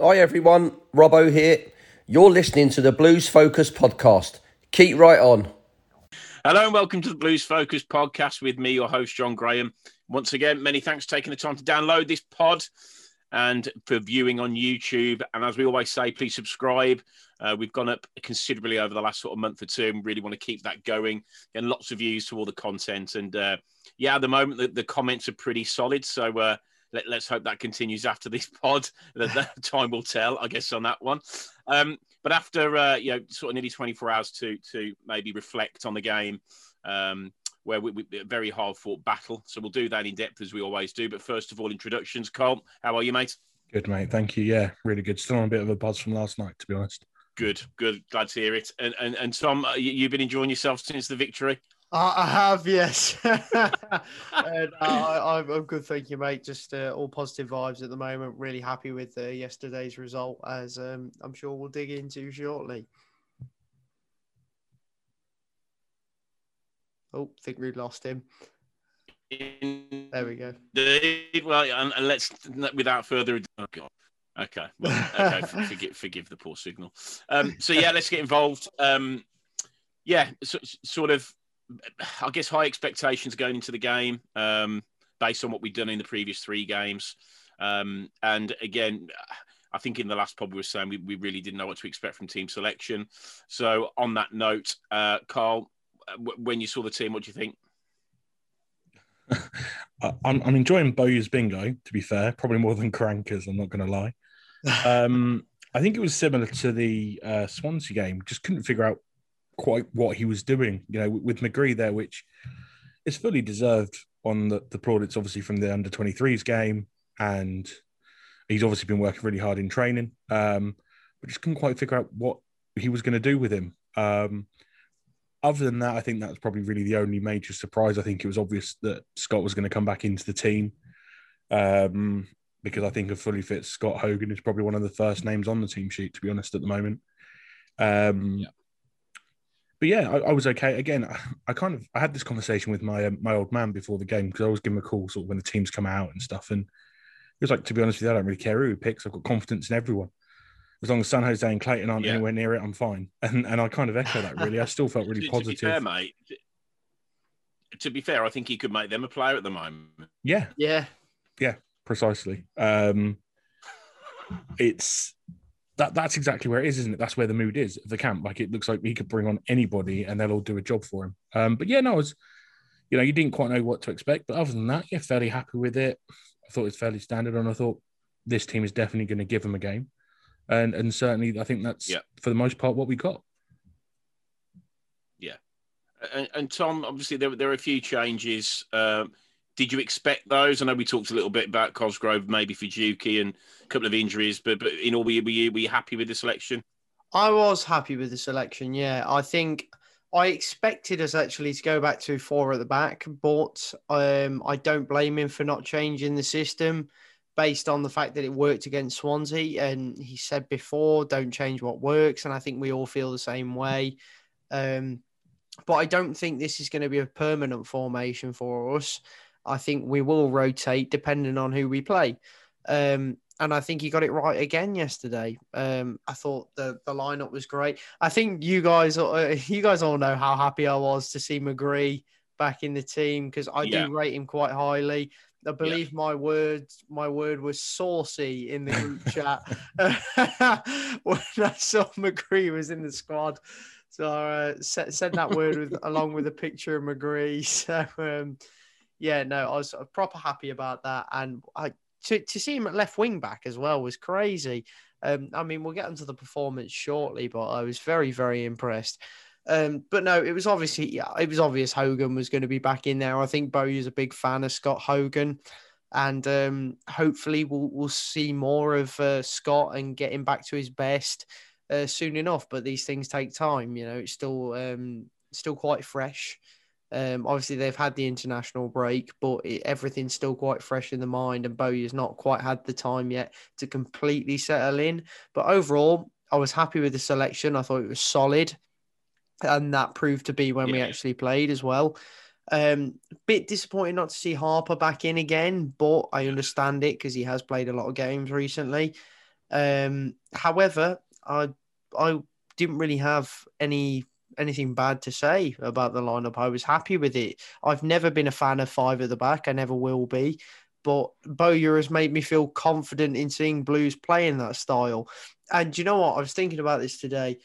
Hi everyone, Robbo here. You're listening to the Blues Focus podcast. Keep right on. Hello and welcome to the Blues Focus podcast with me, your host, John Graham. Once again, many thanks for taking the time to download this pod and for viewing on YouTube. And as we always say, please subscribe. Uh, we've gone up considerably over the last sort of month or two and really want to keep that going. And lots of views to all the content. And uh, yeah, at the moment, the, the comments are pretty solid. So uh, let, us hope that continues after this pod. That, time will tell, I guess, on that one. Um, but after uh, you know, sort of nearly 24 hours to to maybe reflect on the game, um, where we, we a very hard fought battle. So we'll do that in depth as we always do. But first of all, introductions. Carl, how are you, mate? Good, mate. Thank you. Yeah, really good. Still on a bit of a buzz from last night, to be honest. Good, good. Glad to hear it. And and, and Tom, uh, you've been enjoying yourself since the victory. I have, yes. and, uh, I, am good, thank you, mate. Just uh, all positive vibes at the moment. Really happy with uh, yesterday's result, as um, I'm sure we'll dig into shortly. Oh, I think we lost him. There we go. Well, and let's without further ado. Oh God. Okay. Well, okay. forgive, forgive the poor signal. Um, so yeah, let's get involved. Um, yeah, so, sort of I guess high expectations going into the game um, based on what we've done in the previous three games. Um, and again, I think in the last pod we were saying we, we really didn't know what to expect from team selection. So on that note, uh, Carl, w- when you saw the team, what do you think? I'm, I'm enjoying Bowyer's bingo, to be fair, probably more than Crankers, I'm not going to lie. Um, I think it was similar to the uh, Swansea game. Just couldn't figure out quite what he was doing, you know, with McGree there, which is fully deserved on the, the plaudits, obviously, from the under 23s game. And he's obviously been working really hard in training, um, but just couldn't quite figure out what he was going to do with him. Um, other than that, I think that's probably really the only major surprise. I think it was obvious that Scott was going to come back into the team um, because I think a fully fit Scott Hogan is probably one of the first names on the team sheet, to be honest, at the moment. Um, yeah but yeah, I, I, was okay. Again, I, I, kind of I had this conversation with my um, my old man before the game because I always give him a call sort of when the teams come out and stuff. And he was like, to be honest with you, I don't really care who he picks. I've got confidence in everyone. As long as San Jose and Clayton aren't yeah. anywhere near it, I'm fine. And and I kind of echo that really. I still felt really to, positive. To be fair, mate. To be fair, I think he could make them a player at the moment. Yeah. Yeah. Yeah. Precisely. Um, it's that that's exactly where it is, isn't it? That's where the mood is the camp. Like it looks like he could bring on anybody and they'll all do a job for him. Um, but yeah, no, was, you know, you didn't quite know what to expect. But other than that, yeah, fairly happy with it. I thought it's fairly standard, and I thought this team is definitely going to give him a game, and and certainly I think that's yeah. for the most part what we got. Yeah, and, and Tom, obviously there there are a few changes. Um, did you expect those? I know we talked a little bit about Cosgrove, maybe for Juki and a couple of injuries, but but in all, were you, were you, were you happy with the selection? I was happy with the selection. Yeah, I think I expected us actually to go back to four at the back, but um, I don't blame him for not changing the system based on the fact that it worked against Swansea. And he said before, don't change what works. And I think we all feel the same way. Um, but I don't think this is going to be a permanent formation for us. I think we will rotate depending on who we play. Um, and I think he got it right again yesterday. Um, I thought the the lineup was great. I think you guys, uh, you guys all know how happy I was to see McGree back in the team because I Yeah. do rate him quite highly. I believe my words, my word was saucy in the group chat when I saw McGree was in the squad. So uh, send, send that word with along with a picture of McGree. So um, yeah, no, I was proper happy about that, and I to, to see him at left wing back as well was crazy. Um, I mean, we'll get into the performance shortly, but I was very, very impressed. Um, but no, it was obviously, it was obvious Hogan was going to be back in there. I think Bowyer's a big fan of Scott Hogan, and um, hopefully we'll we'll see more of uh, Scott and get him back to his best uh, soon enough. But these things take time, you know. It's still um, still quite fresh. Um, obviously, they've had the international break, but it, everything's still quite fresh in the mind, and Bowyer's not quite had the time yet to completely settle in. But overall, I was happy with the selection. I thought it was solid, and that proved to be when we actually played as well. Um, bit disappointed not to see Harper back in again, but I understand it because he has played a lot of games recently. Um, however, I I didn't really have any anything bad to say about the lineup. I was happy with it. I've never been a fan of five at the back. I never will be. But Bowyer has made me feel confident in seeing Blues play in that style. And you know what? I was thinking about this today.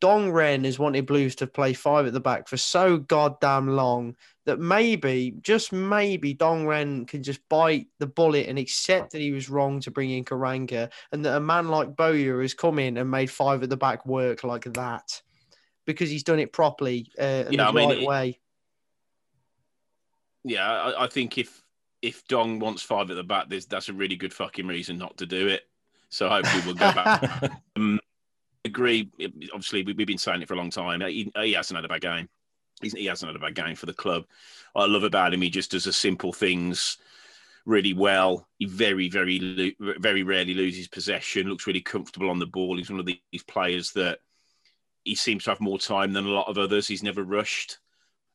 Dong Ren has wanted Blues to play five at the back for so goddamn long that maybe, just maybe, Dong Ren can just bite the bullet and accept that he was wrong to bring in Karanka and that a man like Bowyer has come in and made five at the back work like that because he's done it properly uh, in Yeah, the I mean, right it- way. Yeah, I, I think if if Dong wants five at the back, there's that's a really good fucking reason not to do it. So hopefully we'll go back. um, agree. Obviously, we, we've been saying it for a long time. He, he hasn't had a bad game. He's, he hasn't had a bad game for the club. What I love about him, he just does the simple things really well. He very, very, very rarely loses possession. Looks really comfortable on the ball. He's one of these players that he seems to have more time than a lot of others. He's never rushed.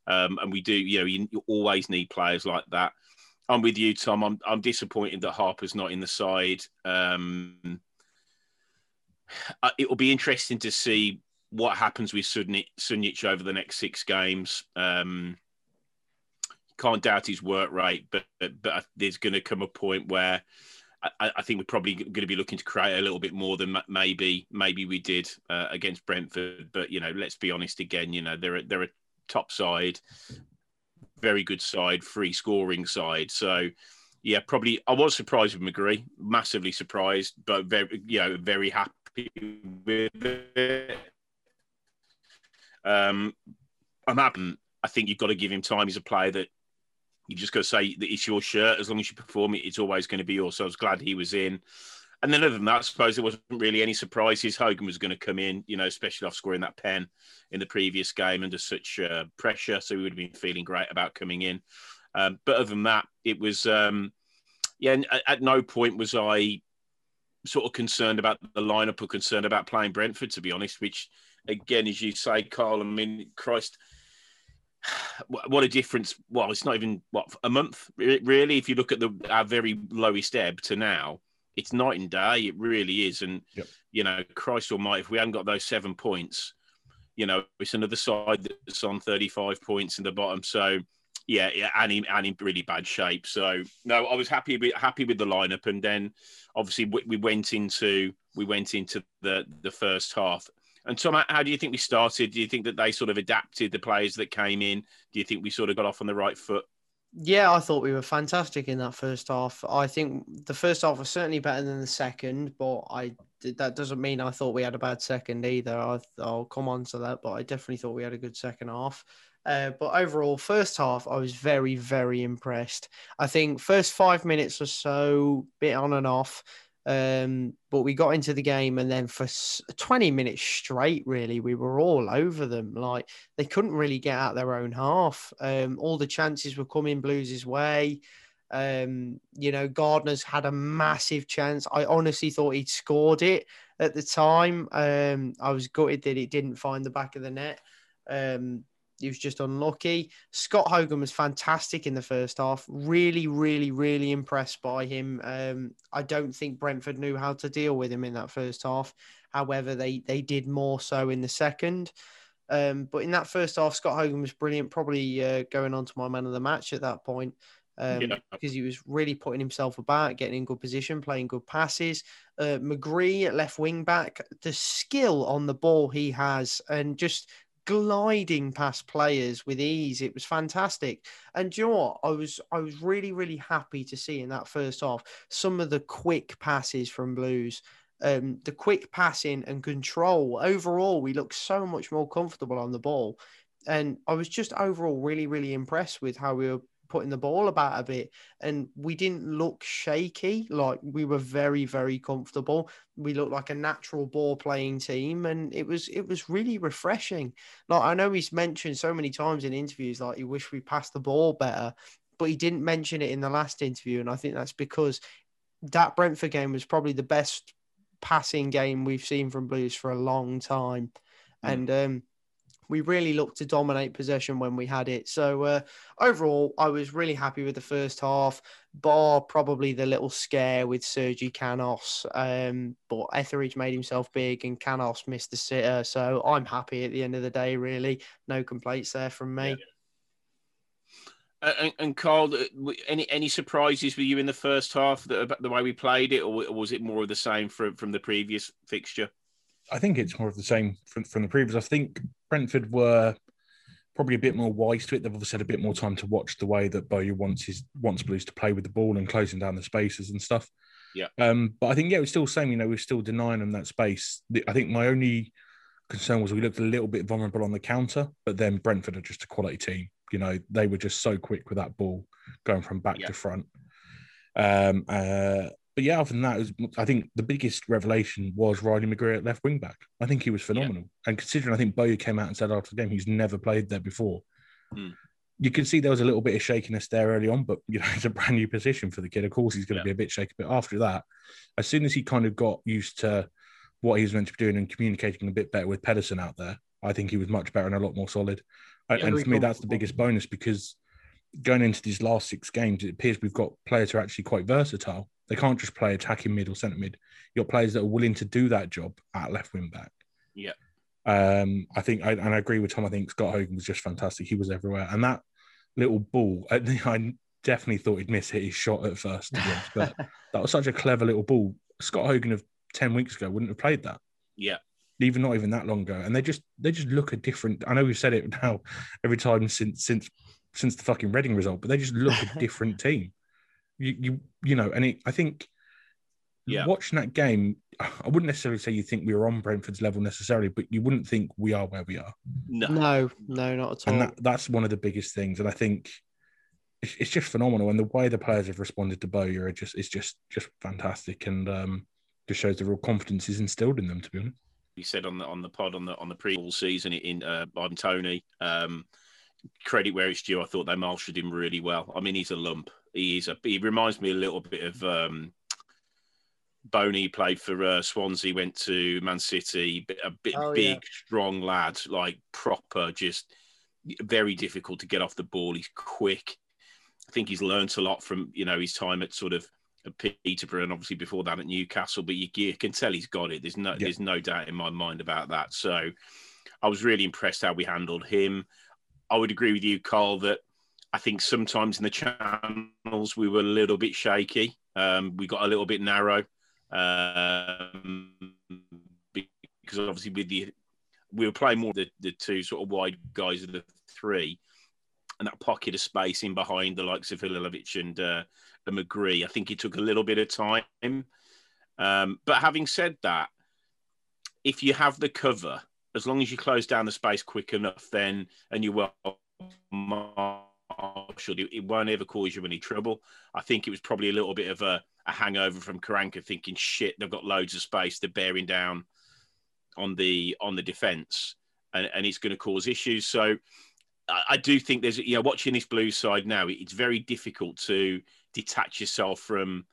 Um, and we do, you know, you, you always need players like that. I'm with you, Tom. I'm I'm disappointed that Harper's not in the side. Um, uh, it will be interesting to see what happens with Sunjic over the next six games. Um, can't doubt his work rate, but but, but there's going to come a point where I, I think we're probably going to be looking to create a little bit more than maybe maybe we did uh, against Brentford. But you know, let's be honest again. You know, they're a, they're a top side, very good side, free scoring side. So yeah, probably I was surprised with McGree, massively surprised, but very you know very happy with it. Um, I'm happy. I think you've got to give him time. He's a player that you just got to say that it's your shirt. As long as you perform it, it's always going to be yours. So I was glad he was in. And then other than that, I suppose there wasn't really any surprises. Hogan was going to come in, you know, especially off scoring that pen in the previous game under such uh, pressure. So he would have been feeling great about coming in. Um, but other than that, it was, um, yeah, at, at no point was I sort of concerned about the lineup or concerned about playing Brentford, to be honest, which, again, as you say, Carl, I mean, Christ, what a difference. Well, it's not even, what, a month, really? If you look at the our very lowest ebb to now, it's night and day. It really is. And, you know, Christ almighty, if we hadn't got those seven points, you know, it's another side that's on 35 points in the bottom. So, yeah, yeah, and in, and in really bad shape. So, no, I was happy with happy with the lineup, and then obviously we, we went into we went into the the first half. And Tom, how do you think we started? Do you think that they sort of adapted the players that came in? Do you think we sort of got off on the right foot? Yeah, I thought we were fantastic in that first half. I think the first half was certainly better than the second, but I that doesn't mean I thought we had a bad second either. I, I'll come on to that, but I definitely thought we had a good second half. Uh, but overall, first half, I was very, very impressed. I think first five minutes or so, bit on and off. Um, but we got into the game, and then for 20 minutes straight, really, we were all over them. Like they couldn't really get out their own half. Um, all the chances were coming Blues' way. Um, you know, Gardner's had a massive chance. I honestly thought he'd scored it at the time. Um, I was gutted that it didn't find the back of the net. He was just unlucky. Scott Hogan was fantastic in the first half. Really, really, really impressed by him. Um, I don't think Brentford knew how to deal with him in that first half. However, they they did more so in the second. Um, but in that first half, Scott Hogan was brilliant. Probably uh, going on to my man of the match at that point um, yeah. because he was really putting himself about, getting in good position, playing good passes. Uh, McGree at left wing back, the skill on the ball he has, and just gliding past players with ease. It was fantastic. And you know what? I was I was really really happy to see in that first half some of the quick passes from Blues. Um, the quick passing and control. Overall, we looked so much more comfortable on the ball. And I was just overall really, really impressed with how we were putting the ball about a bit and we didn't look shaky like we were very very comfortable. We looked like a natural ball playing team and it was it was really refreshing. Like i know he's mentioned so many times in interviews like he wished we passed the ball better but he didn't mention it in the last interview and i think that's because that brentford game was probably the best passing game we've seen from blues for a long time. Mm. and um we really looked to dominate possession when we had it. So uh, overall, I was really happy with the first half, bar probably the little scare with Sergi Canos. Um, but Etheridge made himself big and Canos missed the sitter. So I'm happy at the end of the day, really. No complaints there from me. Yeah. And, and, Carl, uh, any any surprises for you in the first half that, about the way we played it, or was it more of the same from from the previous fixture? I think it's more of the same from, from the previous. I think Brentford were probably a bit more wise to it. They've obviously had a bit more time to watch the way that Bowyer wants his wants Blues to play with the ball and closing down the spaces and stuff. Yeah. Um, but I think yeah, we're still saying you know we're still denying them that space. I think my only concern was we looked a little bit vulnerable on the counter, but then Brentford are just a quality team. You know they were just so quick with that ball going from back yeah. to front. Um, uh, but yeah, other than that, was, I think the biggest revelation was Riley McGree at left wing back. I think he was phenomenal. Yeah. And considering I think Bowyer came out and said after the game he's never played there before, mm. you can see there was a little bit of shakiness there early on, but you know, it's a brand new position for the kid. Of course, he's going to yeah. be a bit shaky. But after that, as soon as he kind of got used to what he was meant to be doing and communicating a bit better with Pedersen out there, I think he was much better and a lot more solid. Yeah, and for me, that's the biggest bonus because going into these last six games, it appears we've got players who are actually quite versatile. They can't just play attacking mid or centre mid. You've got players that are willing to do that job at left wing back. Yeah. Um, I think, I, and I agree with Tom. I think Scott Hogan was just fantastic. He was everywhere, and that little ball, I, I definitely thought he'd miss hit his shot at first, but that was such a clever little ball. Scott Hogan of ten weeks ago wouldn't have played that. Yeah, even not even that long ago, and they just they just look a different. I know we've said it now every time since since since the fucking Reading result, but they just look a different team. You you you know, and it, I think yeah. watching that game, I wouldn't necessarily say you think we were on Brentford's level necessarily, but you wouldn't think we are where we are. No, no, no not at all. And that, that's one of the biggest things, and I think it's, it's just phenomenal. And the way the players have responded to Bowyer are just is just just fantastic, and um, just shows the real confidence is instilled in them. To be honest, he said on the on the pod on the on the pre season in uh, on Toney. Um, credit where it's due. I thought they marshaled him really well. I mean, he's a lump. He is a. He reminds me a little bit of um, Bony. Played for uh, Swansea, went to Man City. A bit oh, big, yeah. strong lad, like proper, just very difficult to get off the ball. He's quick. I think he's learnt a lot from you know his time at sort of at Peterborough and obviously before that at Newcastle. But you, you can tell he's got it. There's no yeah. there's no doubt in my mind about that. So I was really impressed how we handled him. I would agree with you, Carl, that I think sometimes in the channels we were a little bit shaky. Um, we got a little bit narrow um, because obviously with the we were playing more the, the two sort of wide guys of the three, and that pocket of space in behind the likes of Halilovic and, uh, and McGree. I think it took a little bit of time. Um, but having said that, if you have the cover as long as you close down the space quick enough, then and you well marshaled, it, it won't ever cause you any trouble. I think it was probably a little bit of a, a hangover from Karanka, thinking shit, they've got loads of space, they're bearing down on the on the defence, and, and it's going to cause issues. So I, I do think there's you know watching this blue side now, it's very difficult to detach yourself from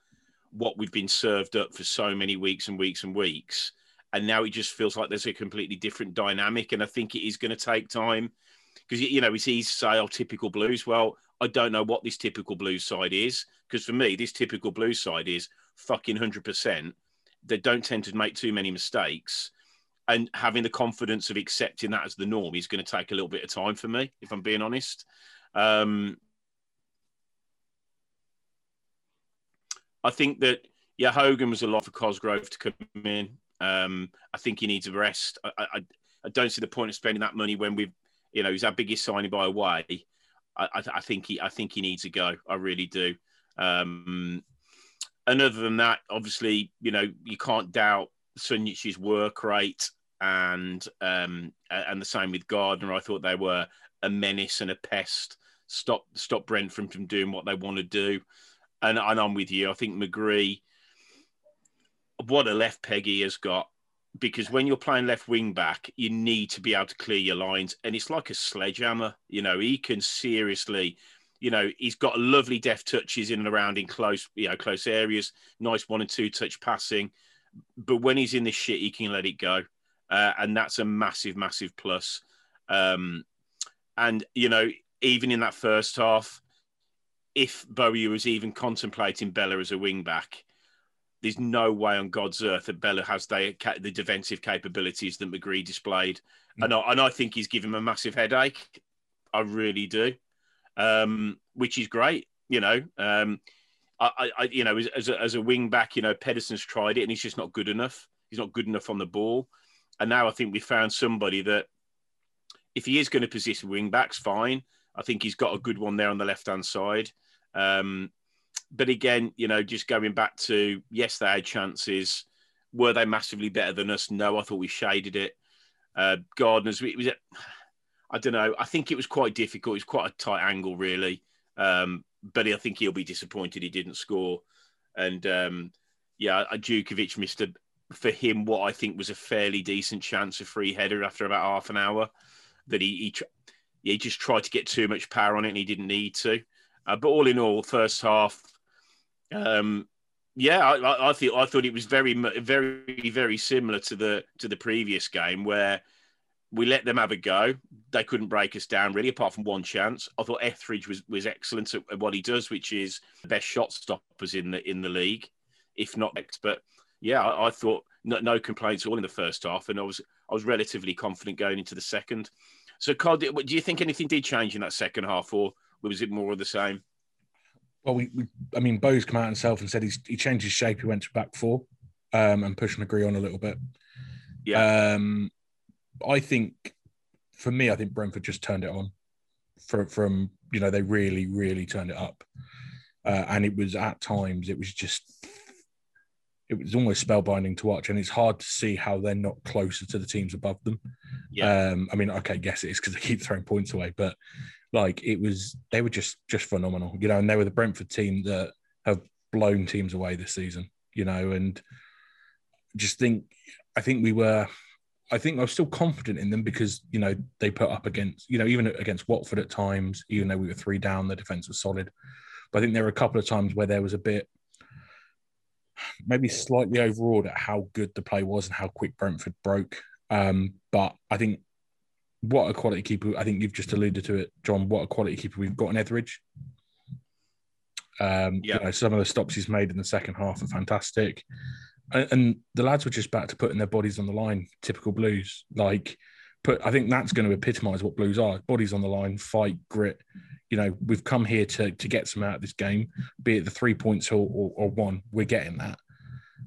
what we've been served up for so many weeks and weeks and weeks. And now it just feels like there's a completely different dynamic. And I think it is going to take time because, you know, easy to say, oh, typical blues. Well, I don't know what this typical blues side is because for me, this typical blues side is fucking 100%. They don't tend to make too many mistakes. And having the confidence of accepting that as the norm is going to take a little bit of time for me, if I'm being honest. Um, I think that yeah, Hogan was a lot for Cosgrove to come in. Um, I think he needs a rest. I, I, I, don't see the point of spending that money when we've, you know, he's our biggest signing by a way. I, I, think he, I think he needs to go. I really do. Um, and other than that, obviously, you know, you can't doubt Sunjic's work rate and um, and the same with Gardner. I thought they were a menace and a pest. Stop stop Brentford, from doing what they want to do and, and I'm with you. I think McGree, what a left peg he has got. Because when you're playing left wing back, you need to be able to clear your lines, and it's like a sledgehammer. You know, he can seriously, you know, he's got lovely deft touches in and around in close, you know, close areas. Nice one and two touch passing, but when he's in this shit, he can let it go, uh, and that's a massive, massive plus. Um, and you know, even in that first half, if Bowie was even contemplating Bella as a wing back, there's no way on God's earth that Bella has the, the defensive capabilities that McGree displayed. Mm. And, I, and I think he's given him a massive headache. I really do, um, which is great. You know, um, I, I, you know, as a, as a wing back, you know, Pedersen's tried it and he's just not good enough. He's not good enough on the ball. And now I think we found somebody that, if he is going to position wing backs, fine. I think he's got a good one there on the left hand side. Um, but again, you know, just going back to yes, they had chances. Were they massively better than us? No, I thought we shaded it. Uh, Gardner's, it was, I don't know. I think it was quite difficult. It was quite a tight angle, really. Um, but I think he'll be disappointed he didn't score. And um, yeah, Jutkiewicz missed a, for him what I think was a fairly decent chance of free header after about half an hour. That he he, he just tried to get too much power on it and he didn't need to. Uh, but all in all, first half, um, yeah, I, I, I thought it was very, very, very similar to the to the previous game where we let them have a go. They couldn't break us down really, apart from one chance. I thought Etheridge was was excellent at what he does, which is the best shot stoppers in the in the league, if not expert. Yeah, I, I thought no, no, complaints all in the first half, and I was I was relatively confident going into the second. So, Carl, do you think anything did change in that second half, or was it more of the same? Well, we, we I mean, Bo's come out himself and said he's, he changed his shape. He went to back four um, and pushed McGree on a little bit. Yeah. Um, I think, for me, I think Brentford just turned it on. For, from you know, they really, really turned it up, uh, and it was at times it was just it was almost spellbinding to watch, and it's hard to see how they're not closer to the teams above them. Yeah. Um, I mean, okay, guess it is because they keep throwing points away, but like it was, they were just just phenomenal, you know. And they were the Brentford team that have blown teams away this season, you know. And just think, I think we were, I think I was still confident in them because you know they put up against, you know, even against Watford at times, even though we were three down, the defense was solid. But I think there were a couple of times where there was a bit maybe slightly overawed at how good the play was and how quick Brentford broke. Um, but I think what a quality keeper. I think you've just alluded to it, John. What a quality keeper we've got in Etheridge. Um, yeah. You know, some of the stops he's made in the second half are fantastic. And, and, the lads were just back to putting their bodies on the line, typical Blues. Like, put. I think that's going to epitomise what Blues are: bodies on the line, fight, grit. You know, we've come here to to get some out of this game, be it the three points or, or, or one. We're getting that,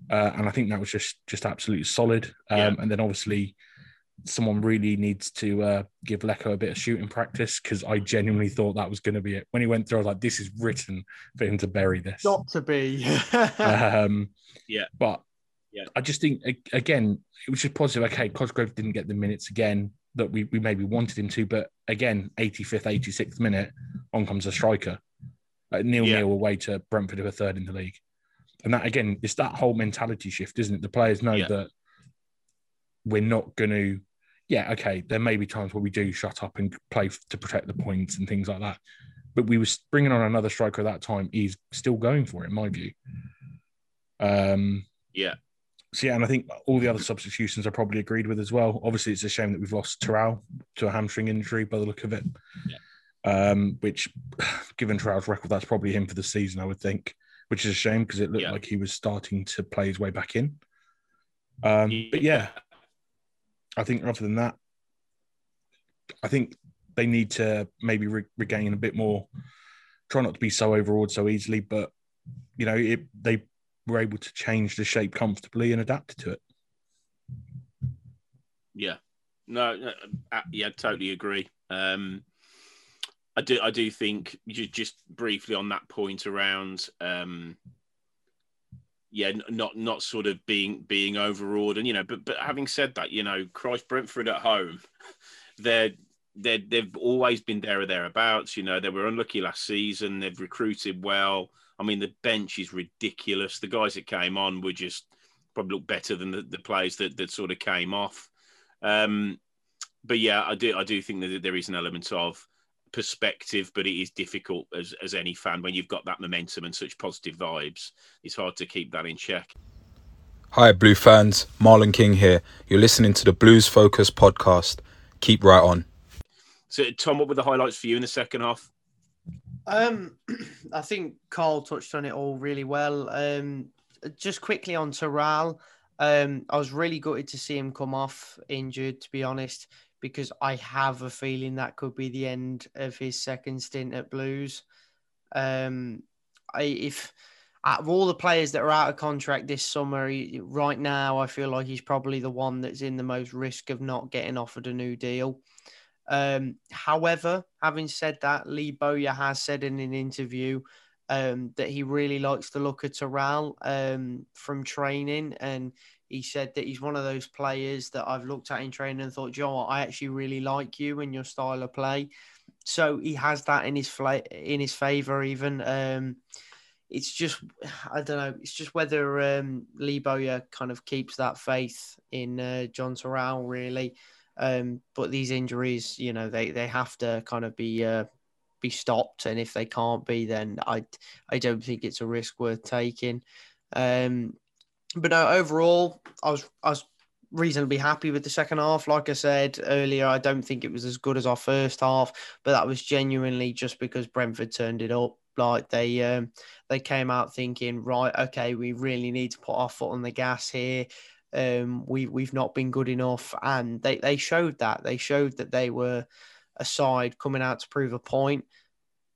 uh, and I think that was just just absolutely solid. Um, yeah. And then obviously someone really needs to uh, give Leko a bit of shooting practice because I genuinely thought that was going to be it. When he went through, I was like, this is written for him to bury this. Not to be. um, yeah. But yeah. I just think, again, it was just positive. Okay, Cosgrove didn't get the minutes again that we, we maybe wanted him to. But again, 85th, 86th minute, on comes a striker. Uh, nil yeah. nil away to Brentford, who are third in the league. And that again, it's that whole mentality shift, isn't it? The players know Yeah. that we're not going to. Yeah, okay. There may be times where we do shut up and play to protect the points and things like that. But we were bringing on another striker at that time. He's still going for it, in my view. Um, Yeah. so yeah, and I think all the other substitutions are probably agreed with as well. Obviously, it's a shame that we've lost Toral to a hamstring injury by the look of it. Um, which, given Toral's record, that's probably him for the season, I would think. Which is a shame because it looked Yeah. like he was starting to play his way back in. Um, but yeah, I think other than that, I think they need to maybe re- regain a bit more. Try not to be so overawed so easily, but you know, it, they were able to change the shape comfortably and adapt to it. Yeah, no, no, uh, yeah, totally agree. Um, I do, I do think ju- just briefly on that point around, um, yeah, not not sort of being being overawed, and you know, but but having said that, you know, Christ Brentford at home, they're they they've always been there or thereabouts. You know, they were unlucky last season. They've recruited well. I mean, the bench is ridiculous. The guys that came on were just probably look better than the, the players that, that sort of came off. Um, but yeah, I do I do think that there is an element of perspective, but it is difficult as as any fan when you've got that momentum and such positive vibes. It's hard to keep that in check. Hi, Blue fans. Marlon King here. You're listening to the Blues Focus podcast. Keep right on. So, Tom, what were the highlights for you in the second half? Um, I think Carl touched on it all really well. Um, just quickly on Toral, um, I was really gutted to see him come off injured, to be honest, because I have a feeling that could be the end of his second stint at Blues. Um, I, if out of all the players that are out of contract this summer, he, right now, I feel like he's probably the one that's in the most risk of not getting offered a new deal. Um, however, having said that, Lee Bowyer has said in an interview um, that he really likes the look of Toral um, from training. And he said that he's one of those players that I've looked at in training and thought, Joe, I actually really like you and your style of play. So he has that in his in his favor, even. Um, it's just, I don't know, it's just whether um, Lee Bowyer kind of keeps that faith in uh, Jon Toral, really. Um, but these injuries, you know, they, they have to kind of be uh, be stopped, and if they can't be, then I I don't think it's a risk worth taking. Um, but no, overall, I was I was reasonably happy with the second half. Like I said earlier, I don't think it was as good as our first half, but that was genuinely just because Brentford turned it up. Like they um, they came out thinking, right, okay, we really need to put our foot on the gas here. Um, we we've not been good enough, and they they showed that. They showed that they were a side coming out to prove a point,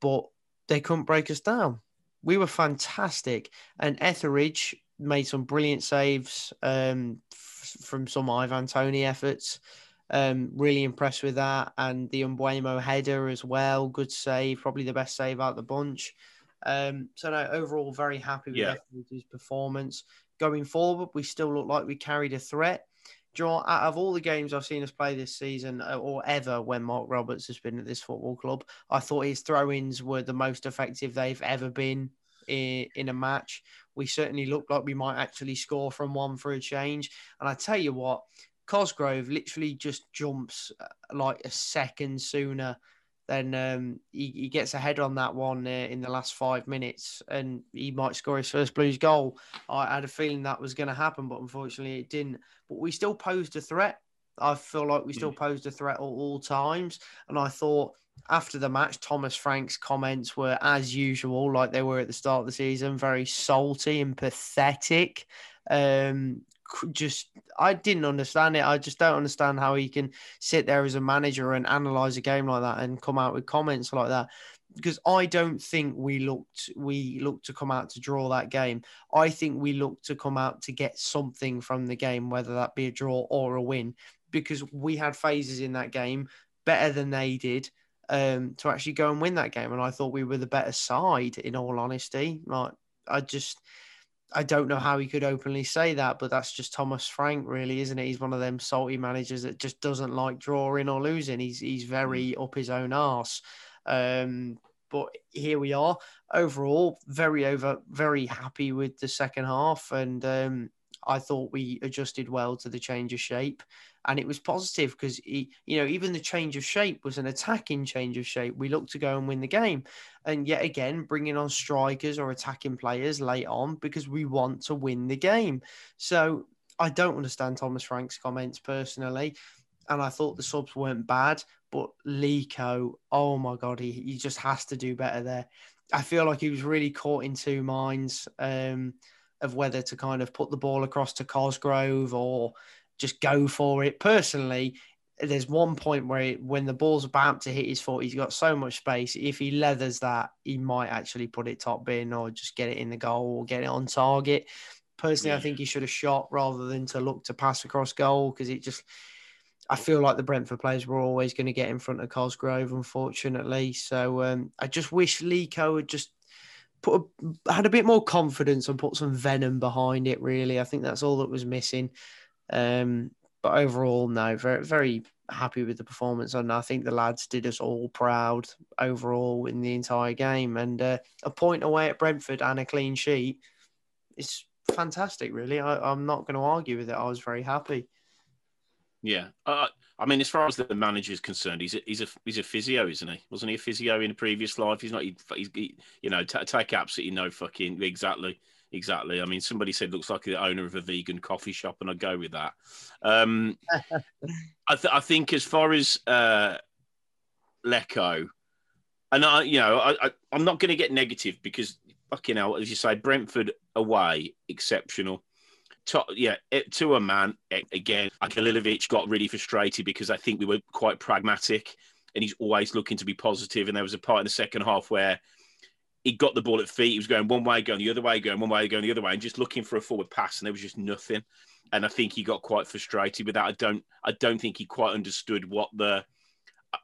but they couldn't break us down. We were fantastic, and Etheridge made some brilliant saves um, f- from some Ivan Toney efforts. Um, really impressed with that, and the Mbeumo header as well. Good save, probably the best save out of the bunch. Um, so no, overall, very happy with Yeah. Etheridge's performance. Going forward, we still look like we carried a threat. What? out of all the games I've seen us play this season uh, or ever when Marc Roberts has been at this football club, I thought his throw ins were the most effective they've ever been in, in a match. We certainly looked like we might actually score from one for a change. And I tell you what, Cosgrove literally just jumps uh, like a second sooner than um, he, he gets ahead on that one uh, in the last five minutes and he might score his first Blues goal. I had a feeling that was going to happen, but unfortunately it didn't. But we still posed a threat. I feel like we still posed a threat at all times. And I thought after the match, Thomas Frank's comments were, as usual, like they were at the start of the season, very salty and pathetic. Um, just, I didn't understand it. I just don't understand how he can sit there as a manager and analyze a game like that and come out with comments like that. Because I don't think we looked we looked to come out to draw that game. I think we looked to come out to get something from the game, whether that be a draw or a win. Because we had phases in that game better than they did um, to actually go and win that game. And I thought we were the better side, in all honesty. Like, I just, I don't know how he could openly say that, but that's just Thomas Frank, really, isn't it? He's one of them salty managers that just doesn't like drawing or losing. He's he's very up his own arse. Um, but here we are. Overall, very over, very happy with the second half, and um, I thought we adjusted well to the change of shape, and it was positive because you know even the change of shape was an attacking change of shape. We looked to go and win the game, and yet again bringing on strikers or attacking players late on because we want to win the game. So I don't understand Thomas Frank's comments personally, and I thought the subs weren't bad, but Leko, oh my god, he, he just has to do better there. I feel like he was really caught in two minds. Um, of whether to kind of put the ball across to Cosgrove or just go for it. Personally, there's one point where he, when the ball's about to hit his foot, he's got so much space. If he leathers that, he might actually put it top bin or just get it in the goal or get it on target. Personally, yeah. I think he should have shot rather than to look to pass across goal because it just. I feel like the Brentford players were always going to get in front of Cosgrove, unfortunately. So um, I just wish Leko had just put a, had a bit more confidence and put some venom behind it. Really, I think that's all that was missing. Um, but overall, no, very very happy with the performance, and I think the lads did us all proud overall in the entire game. And uh, a point away at Brentford and a clean sheet is fantastic. Really, I, I'm not going to argue with it. I was very happy. Yeah, uh, I mean, as far as the manager is concerned, he's a, he's a he's a physio, isn't he? Wasn't he a physio in a previous life? He's not. He, he's he, you know t- take absolutely no fucking exactly exactly. I mean, somebody said looks like the owner of a vegan coffee shop, and I go with that. Um, I, th- I think as far as uh, Leko, and I, you know, I, I I'm not going to get negative because fucking hell, as you say, Brentford away exceptional to, yeah, to a man again. Halilovic got really frustrated because I think we were quite pragmatic, and he's always looking to be positive. And there was a part in the second half where he got the ball at feet. He was going one way, going the other way, going one way, going the other way, and just looking for a forward pass, and there was just nothing. And I think he got quite frustrated with that. I don't, I don't think he quite understood what the.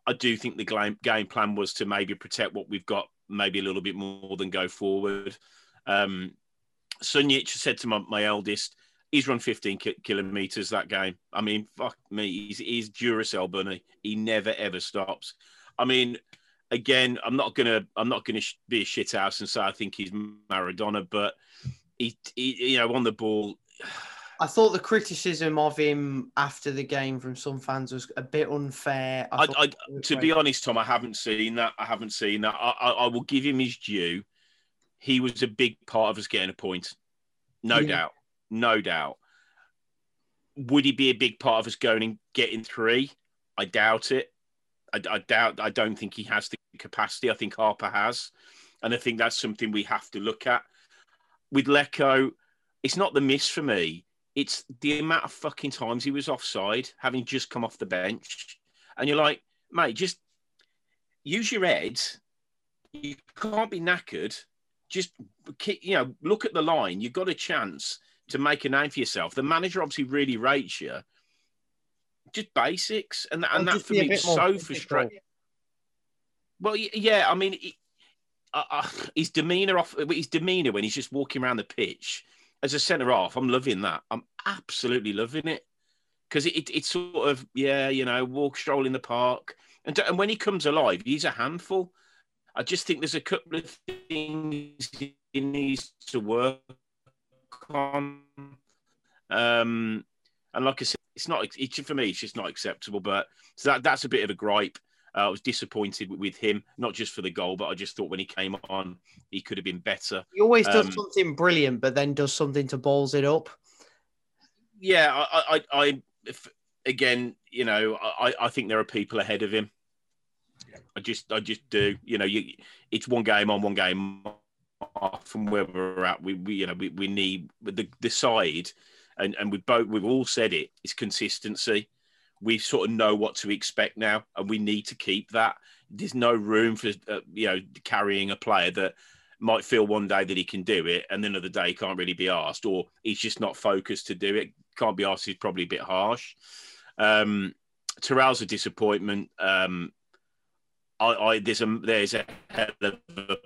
I do think the game plan was to maybe protect what we've got, maybe a little bit more than go forward. Um, Sunjic said to my, my eldest, he's run 15 ki- kilometers that game. I mean, fuck me, he's, he's Duracell bunny. He never ever stops. I mean, again, I'm not gonna I'm not gonna sh- be a shit house and say I think he's Maradona, but he, he you know on the ball. I thought the criticism of him after the game from some fans was a bit unfair. I I, I, to be honest, Tom, I haven't seen that. I haven't seen that. I, I, will give him his due. He was a big part of us getting a point, no yeah. doubt no doubt. Would he be a big part of us going and getting three? I doubt it. I, I doubt. I don't think he has the capacity. I think Harper has, and I think that's something we have to look at. With Leko, it's not the miss for me. It's the amount of fucking times he was offside, having just come off the bench, and you're like, mate, just use your head. You can't be knackered. Just you know, look at the line. You've got a chance to make a name for yourself. The manager obviously really rates you. Just basics, and and that for me is so frustrating. Well, yeah, I mean, he, uh, uh, his demeanor off his demeanor when he's just walking around the pitch as a centre half. I'm loving that. I'm absolutely loving it because it, it, it's sort of yeah, you know, walk stroll in the park, and and when he comes alive, he's a handful. I just think there's a couple of things he needs to work on. Um, and like I said, it's not it's, for me. It's just not acceptable. But so that that's a bit of a gripe. Uh, I was disappointed with him, not just for the goal, but I just thought when he came on, he could have been better. He always does um, something brilliant, but then does something to balls it up. Yeah, I, I, I if, again, you know, I, I think there are people ahead of him. I just, I just do. You know, you, it's one game on, one game from where we're at. We, we you know, we, we need the the side, and and we both we've all said it. It's consistency. We sort of know what to expect now, and we need to keep that. There's no room for uh, you know carrying a player that might feel one day that he can do it, and then another day can't really be asked, or he's just not focused to do it. Can't be asked. He's probably a bit harsh. Um, Toral's a disappointment. Um, I, I there's a there's a hell of a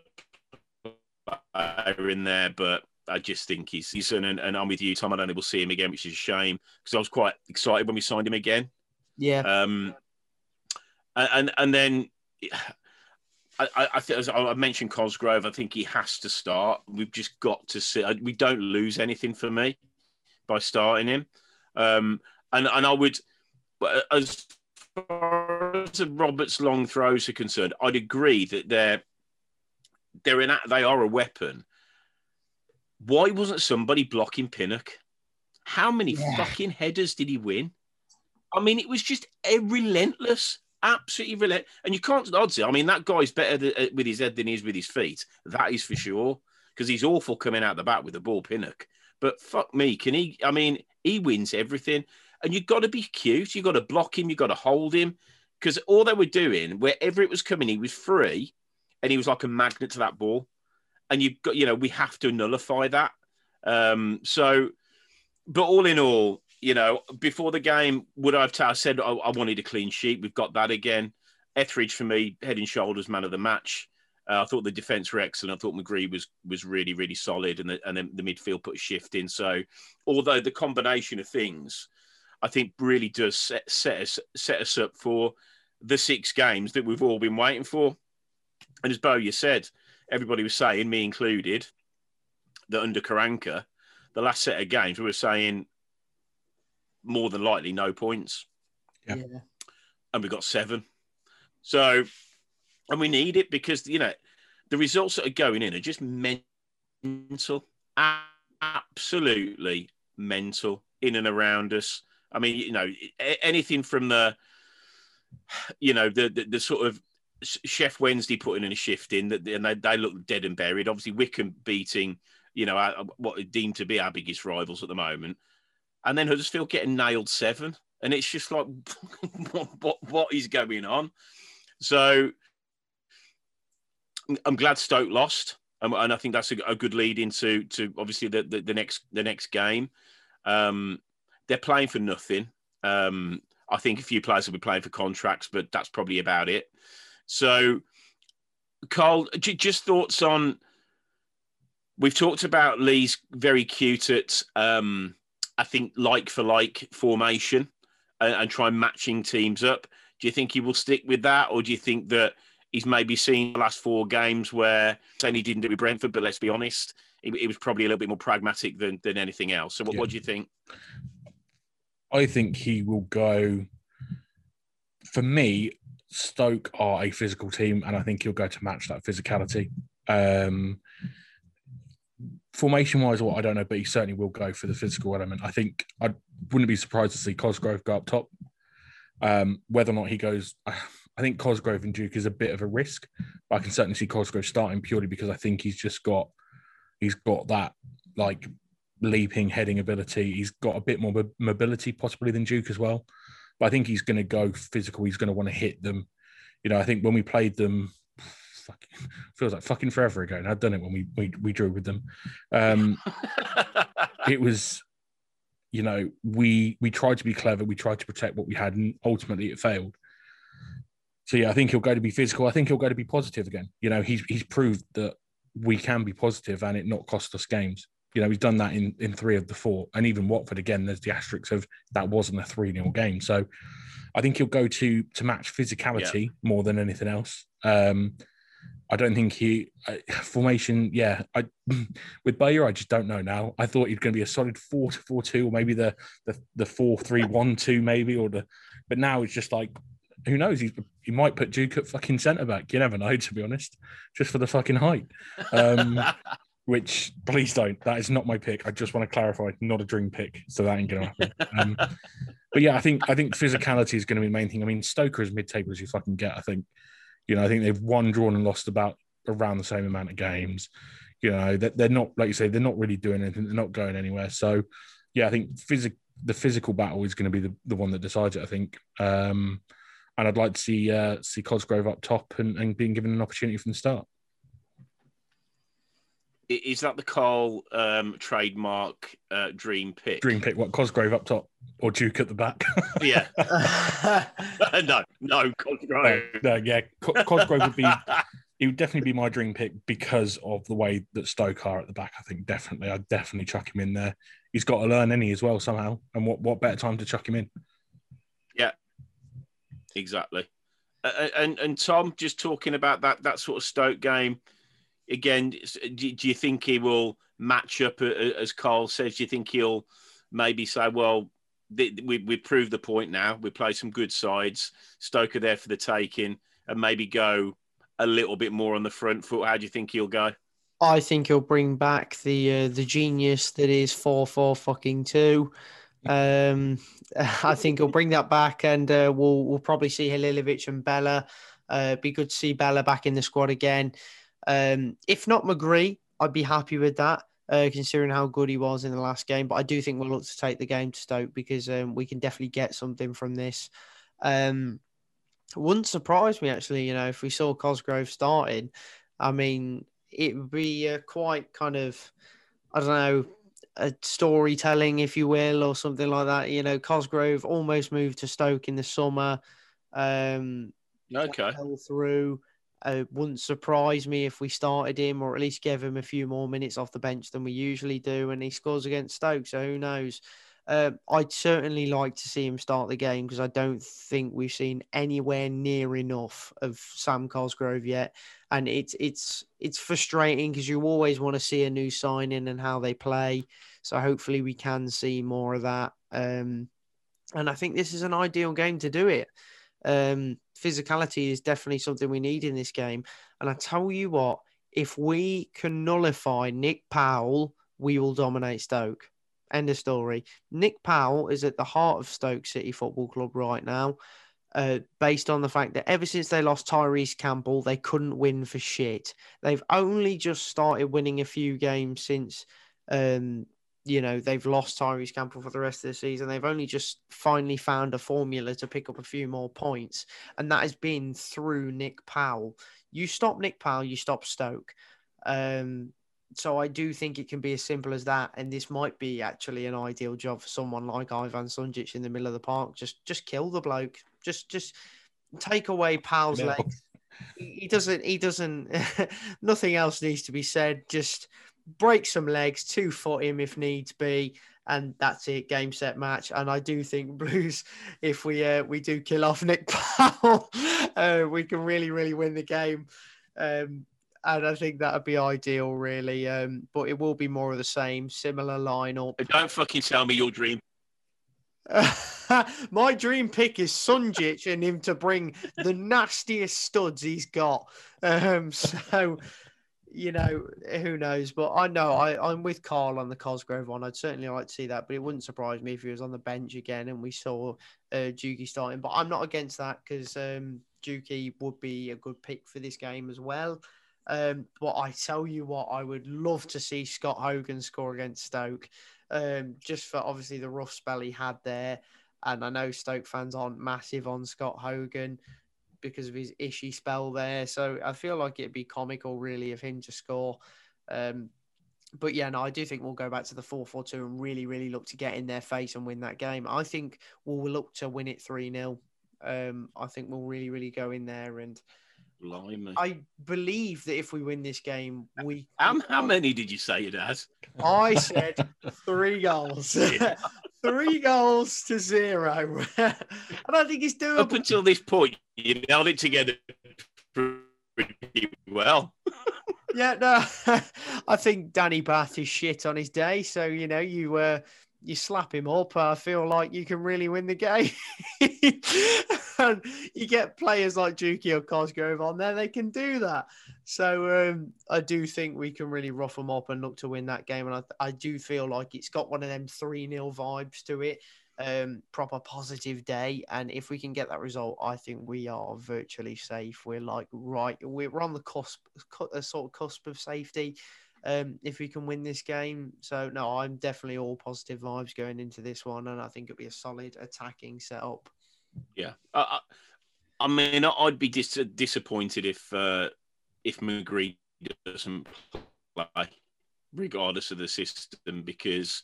are in there, but I just think he's he's and, and I'm with you, Tom. I don't think we'll see him again, which is a shame because I was quite excited when we signed him again. Yeah. Um. And and then I, I, I think as I mentioned Cosgrove. I think he has to start. We've just got to see. We don't lose anything for me by starting him. Um, and and I would, as far as the Roberts long throws are concerned, I'd agree that they're they're an they are a weapon. Why wasn't somebody blocking Pinnock? How many Yeah. fucking headers did he win? I mean, it was just a relentless, absolutely relentless. And you can't odds it. I mean, that guy's better th- uh, with his head than he is with his feet. That is for sure. Because he's awful coming out the back with the ball, Pinnock. But fuck me, can he? I mean, he wins everything. And you've got to be cute. You've got to block him. You've got to hold him. Because all they were doing, wherever it was coming, he was free and he was like a magnet to that ball. And you've got, you know, we have to nullify that. Um, so, but all in all, you know, before the game, would I have said I, wanted a clean sheet? We've got that again. Etheridge for me, head and shoulders man of the match. Uh, I thought the defense were excellent. I thought McGree was was really really solid, and the, and then the midfield put a shift in. So, although the combination of things, I think really does set, set us set us up for the six games that we've all been waiting for. And as Bo you said, everybody was saying, me included, that under Karanka, the last set of games we were saying more than likely no points Yeah. and we got seven. So, and we need it because you know the results that are going in are just mental, absolutely mental in and around us. I mean, you know, anything from the, you know, the the, the sort of Sheff Wednesday putting in a shift in that, and they, they look dead and buried. Obviously, Wycombe beating, you know, our- what are deemed to be our biggest rivals at the moment, and then Huddersfield getting nailed seven, and it's just like, what, what what is going on? So I'm glad Stoke lost, um, and I think that's a, a good lead into to obviously the, the, the next the next game. Um, they're playing for nothing. Um, I think a few players will be playing for contracts, but that's probably about it. So, Carl, j- just thoughts on. We've talked about Lee's very cute at, um, I think, like for like formation and, and try matching teams up. Do you think he will stick with that, or do you think that he's maybe seen the last four games where saying he didn't do it with Brentford, but let's be honest, it, it was probably a little bit more pragmatic than, than anything else. So, what, what do you think? I think he will go. For me, Stoke are a physical team, and I think he'll go to match that physicality. Um, formation wise, what I don't know, but he certainly will go for the physical element. I think I wouldn't be surprised to see Cosgrove go up top. Um, whether or not he goes, I think Cosgrove and Duke is a bit of a risk. But I can certainly see Cosgrove starting purely because I think he's just got he's got that like leaping heading ability. He's got a bit more mobility possibly than Duke as well. But I think he's going to go physical. He's going to want to hit them. You know, I think when we played them, fucking, feels like fucking forever ago. And I've done it when we we, we drew with them. Um, it was, you know, we we tried to be clever. We tried to protect what we had, and ultimately it failed. So yeah, I think he'll go to be physical. I think he'll go to be positive again. You know, he's he's proved that we can be positive and it not cost us games. You know, he's done that in, in three of the four. And even Watford, again, there's the asterisks of that wasn't a 3 0 game. So I think he'll go to to match physicality more than anything else. Um, I don't think he uh, formation. Yeah, I with Bowyer, I just don't know now. I thought he'd going to be a solid four to four two, or maybe the the the four three one two, maybe, or the. But now it's just like, who knows? He he might put Duke at fucking centre back. You never know, to be honest, just for the fucking height. Um, which please don't. That is not my pick. I just want to clarify, not a dream pick, so that ain't gonna happen. Um, but yeah, I think I think physicality is going to be the main thing. I mean, Stoker is mid-table as you fucking get. I think, you know, I think they've won, drawn, and lost about around the same amount of games. You know, that they're not like you say, they're not really doing anything. They're not going anywhere. So, yeah, I think physic the physical battle is going to be the, the one that decides it. I think, um, and I'd like to see uh, see Cosgrove up top and, and being given an opportunity from the start. I- Is that the Carl um, trademark uh, dream pick? Dream pick, what Cosgrove up top or Duke at the back? Yeah. no, no, Cosgrove. no, yeah, Co- Cosgrove would be. He would definitely be my dream pick because of the way that Stoke are at the back. I think definitely, I'd definitely chuck him in there. He's got to learn any as well somehow. And what what better time to chuck him in? Yeah, exactly. Uh, and and Tom, just talking about that that sort of Stoke game again. Do, do you think he will match up uh, as Carl says? Do you think he'll maybe say, well, we we proved the point now. We play some good sides. Stoke are there for the taking, and maybe go a little bit more on the front foot. How do you think he'll go? I think he'll bring back the uh, the genius that is four four fucking two. Um, I think he'll bring that back, and uh, we'll we'll probably see Halilovic and Bela. Uh, be good to see Bela back in the squad again. Um, if not McGree, I'd be happy with that, uh, considering how good he was in the last game. But I do think we'll look to take the game to Stoke because um, we can definitely get something from this. Um, wouldn't surprise me actually, you know, if we saw Cosgrove starting. I mean, it would be uh, quite kind of, I don't know, a storytelling, if you will, or something like that. You know, Cosgrove almost moved to Stoke in the summer. Um, okay. Fell through. Uh, wouldn't surprise me if we started him or at least gave him a few more minutes off the bench than we usually do, and he scores against Stoke. So who knows? Uh, I'd certainly like to see him start the game because I don't think we've seen anywhere near enough of Sam Cosgrove yet, and it's it's it's frustrating because you always want to see a new signing and how they play. So hopefully we can see more of that. Um, and I think this is an ideal game to do it. Um, physicality is definitely something we need in this game. And I tell you what, if we can nullify Nick Powell, we will dominate Stoke. End of story. Nick Powell is at the heart of Stoke City Football Club right now, uh, based on the fact that ever since they lost Tyrese Campbell, they couldn't win for shit. They've only just started winning a few games since um, you know, they've lost Tyrese Campbell for the rest of the season. They've only just finally found a formula to pick up a few more points, and that has been through Nick Powell. You stop Nick Powell, you stop Stoke. Um, so I do think it can be as simple as that, and this might be actually an ideal job for someone like Ivan Sunjic in the middle of the park. Just, just kill the bloke. Just, just take away Powell's no. legs. He doesn't. He doesn't. nothing else needs to be said. Just break some legs, two foot him if needs be, and that's it. Game set match. And I do think Blues, if we uh, we do kill off Nick Powell, uh, we can really really win the game. Um, and I think that would be ideal, really. Um, but it will be more of the same, similar lineup. Don't fucking tell me your dream. My dream pick is Sunjic and him to bring the nastiest studs he's got. Um, so you know, who knows? But I know I, I'm with Carl on the Cosgrove one. I'd certainly like to see that, but it wouldn't surprise me if he was on the bench again and we saw uh, Juki starting. But I'm not against that because um, Juki would be a good pick for this game as well. Um, but I tell you what, I would love to see Scott Hogan score against Stoke, um, just for obviously the rough spell he had there. And I know Stoke fans aren't massive on Scott Hogan, because of his ishy spell there. So I feel like it'd be comical, really, of him to score. Um, but yeah, no, I do think we'll go back to the 4 4 2 and really, really look to get in their face and win that game. I think we'll look to win it 3 0. Um, I think we'll really, really go in there. And Blimey. I believe that if we win this game, we. How, how many did you say it has? I said three goals. three goals to zero. and I think he's doing Up until this point, you held it together pretty well. yeah, no, I think Danny Batth is shit on his day. So, you know, you uh, you slap him up, I feel like you can really win the game. and you get players like Juki or Cosgrove on there, they can do that. So um, I do think we can really rough them up and look to win that game. And I, I do feel like it's got one of them 3 0 vibes to it. Um, proper positive day, and if we can get that result, I think we are virtually safe. We're like right, we're on the cusp, a sort of cusp of safety um, if we can win this game. So no, I'm definitely all positive vibes going into this one, and I think it'll be a solid attacking setup. Yeah, I, I mean, I'd be dis- disappointed if uh, if McGree doesn't play, regardless of the system, because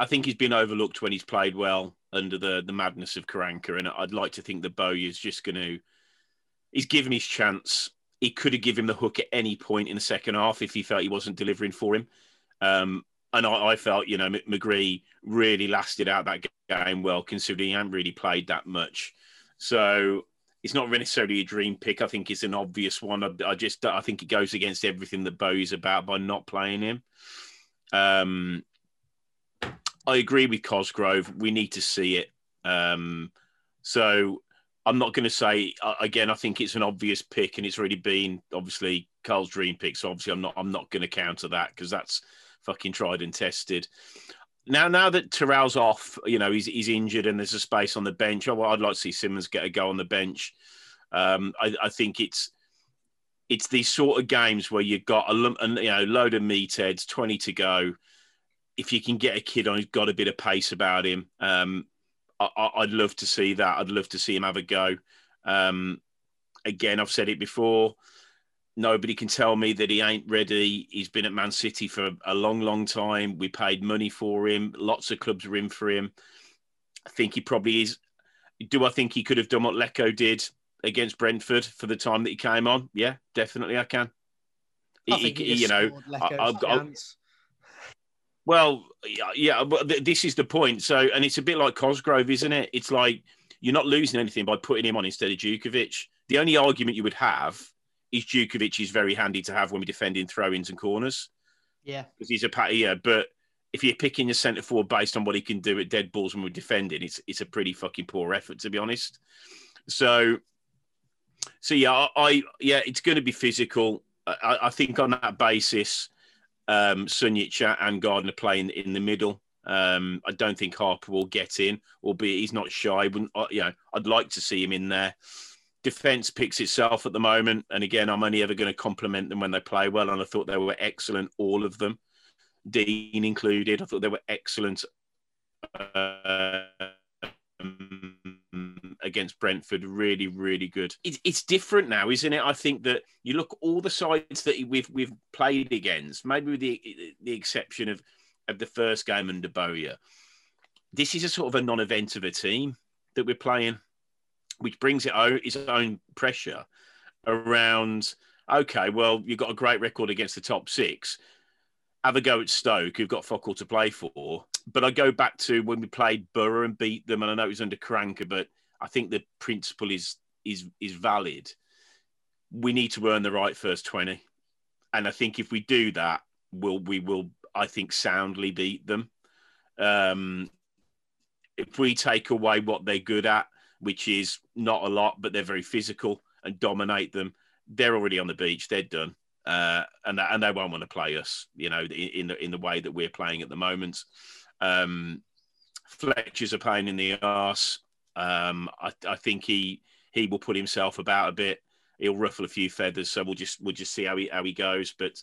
I think he's been overlooked when he's played well under the the madness of Karanka, and I'd like to think that Bowyer is just going to. He's given his chance he could have given him the hook at any point in the second half if he felt he wasn't delivering for him. Um, and I, I, felt, you know, McGree really lasted out that game well, considering he hadn't really played that much. So it's not necessarily a dream pick. I think it's an obvious one. I, I just I think it goes against everything that Bowyer's about by not playing him. Um, I agree with Cosgrove. We need to see it. Um, so I'm not going to say uh, again. I think it's an obvious pick, and it's already been obviously Carl's dream pick. So obviously, I'm not. I'm not going to counter that because that's fucking tried and tested. Now, now that Toral's off, you know he's he's injured, and there's a space on the bench. Oh, I'd like to see Simmons get a go on the bench. Um, I, I think it's it's these sort of games where you've got a, you know load of meatheads, twenty to go. If you can get a kid on who's got a bit of pace about him, um, I, would love to see that. I'd love to see him have a go. Um, again, I've said it before. Nobody can tell me that he ain't ready. He's been at Man City for a long, long time. We paid money for him. Lots of clubs are in for him. I think he probably is. Do I think he could have done what Leko did against Brentford for the time that he came on? Yeah, definitely I can. I he, he, you know, I, I, well, yeah, but this is the point. So, and it's a bit like Cosgrove, isn't it? It's like you're not losing anything by putting him on instead of Jutkiewicz. The only argument you would have is Jutkiewicz is very handy to have when we're defending throw-ins and corners. Yeah, because he's a yeah. But if you're picking a centre forward based on what he can do at dead balls when we're defending, it's it's a pretty fucking poor effort to be honest. So, so yeah, I, I yeah, it's going to be physical. I, I think on that basis um, Sunjic and Gardner playing in the middle. Um, I don't think Harper will get in, albeit he's not shy. Wouldn't, you know, I'd like to see him in there. Defense picks itself at the moment, and again, I'm only ever going to compliment them when they play well, and I thought they were excellent, all of them, Dean included. I thought they were excellent. Uh, against Brentford. Really, really good. It, it's different now, isn't it? I think that you look all the sides that we've we've played against, maybe with the the exception of of the first game under Bowyer. This is a sort of a non-event of a team that we're playing, which brings it own, its own pressure around. Okay, well, you've got a great record against the top six have a go at Stoke, who've got fuck all to play for. But I go back to when we played Boro and beat them, and I know it was under Karanka, but I think the principle is is is valid. We need to earn the right first twenty, and I think if we do that, we'll we will I think soundly beat them. Um, if we take away what they're good at, which is not a lot, but they're very physical and dominate them, they're already on the beach. They're done, uh, and and they won't want to play us. You know, in the in the way that we're playing at the moment. Um, Fletcher's a pain in the ass. Um, I, I, think he he will put himself about a bit. He'll ruffle a few feathers, so we'll just we'll just see how he how he goes. But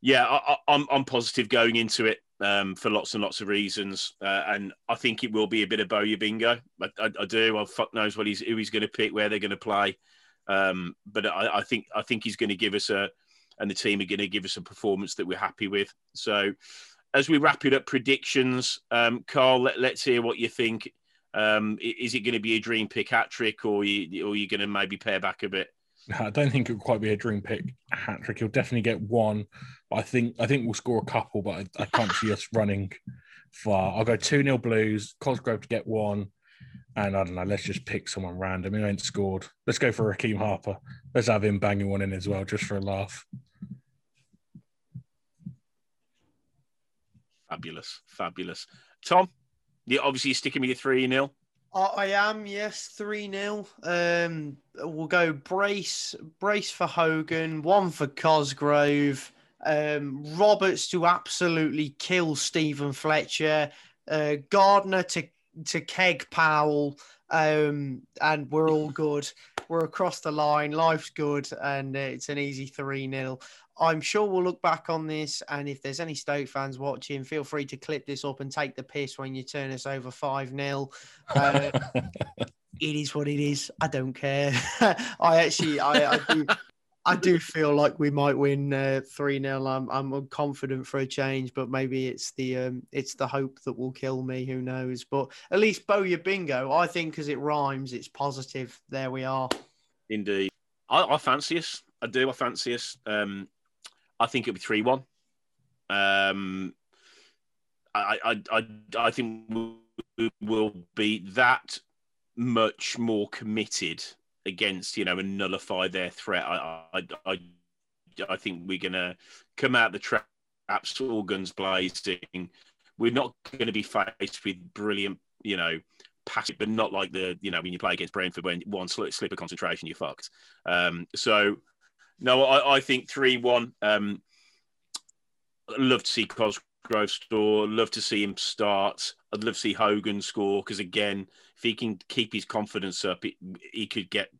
yeah, I, I'm, I'm positive going into it um, for lots and lots of reasons, uh, and I think it will be a bit of Bowyer bingo. I, I, I do. Well, fuck knows what he's who he's going to pick, where they're going to play. Um, but I, I think I think he's going to give us a, and the team are going to give us a performance that we're happy with. So as we wrap it up, predictions, um, Carl, let, us hear what you think um, is it going to be a dream pick hat trick, or you, or are you going to maybe pare back a bit? I don't think it'll quite be a dream pick hat trick. He'll definitely get one, but I think I think we'll score a couple, but I, I can't see us running far. I'll go two 0 Blues. Cosgrove to get one, and I don't know. Let's just pick someone random who ain't scored. Let's go for Rekeem Harper. Let's have him banging one in as well, just for a laugh. Fabulous, fabulous. Tom, yeah, obviously you're sticking with your three 0 I am, yes, three 0 Um, we'll go brace, brace for Hogan, one for Cosgrove, um, Roberts to absolutely kill Steven Fletcher, uh, Gardner to to keg Powell, um, and we're all good. We're across the line. Life's good, and it's an easy three 0 I'm sure we'll look back on this, and if there's any Stoke fans watching, feel free to clip this up and take the piss when you turn us over 5 0. Uh, it is what it is. I don't care. I actually, I, I, do. I do feel like we might win uh, three 0 I'm, I'm confident for a change, but maybe it's the um, it's the hope that will kill me. Who knows? But at least Bowyer bingo. I think because it rhymes, it's positive. There we are. Indeed, I, I fancy us. I do. I fancy us. Um, I think it'll be three one. Um, I, I, I, I think we will be that much more committed against you know and nullify their threat. I I I, I think we're gonna come out the traps all guns blazing. We're not going to be faced with brilliant, you know, passive, but not like the you know when you play against Brentford when one slip, slip of concentration you're fucked. Um, so no, I, I think three one. Um, love to see Cosgrove score. Love to see him start. I'd love to see Hogan score because again, if he can keep his confidence up, it, he could get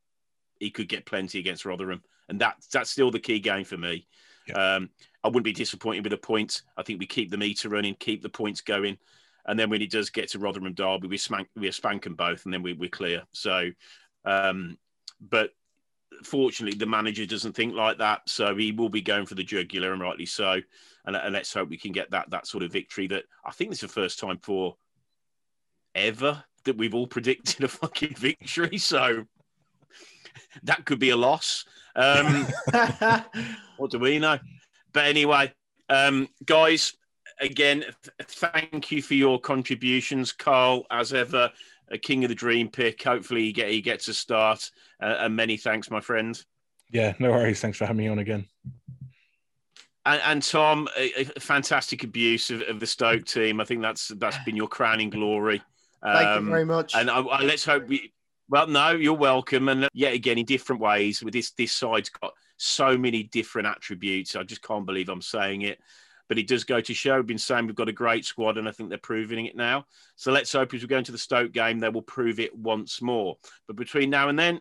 he could get plenty against Rotherham, and that that's still the key game for me. Yeah. Um, I wouldn't be disappointed with a point. I think we keep the meter running, keep the points going, and then when he does get to Rotherham Derby, we spank we spank them both, and then we, we're clear. So, um, but fortunately, the manager doesn't think like that, so he will be going for the jugular, and rightly so. And, and let's hope we can get that that sort of victory. That I think it's the first time for ever that we've all predicted a fucking victory. So that could be a loss. Um, what do we know? But anyway, um, guys, again, th- thank you for your contributions, Carl. As ever, a king of the dream pick. Hopefully, he, get, he gets a start. Uh, and many thanks, my friend. Yeah, no worries. Thanks for having me on again. And, and Tom, a, a fantastic abuse of, of, the Stoke team. I think that's that's been your crowning glory. Thank um, you very much. And I, I, let's hope we. Well, no, you're welcome. And yet again, in different ways, with this this side's got so many different attributes. I just can't believe I'm saying it. But it does go to show. We've been saying we've got a great squad, and I think they're proving it now. So let's hope as we go into the Stoke game, they will prove it once more. But between now and then,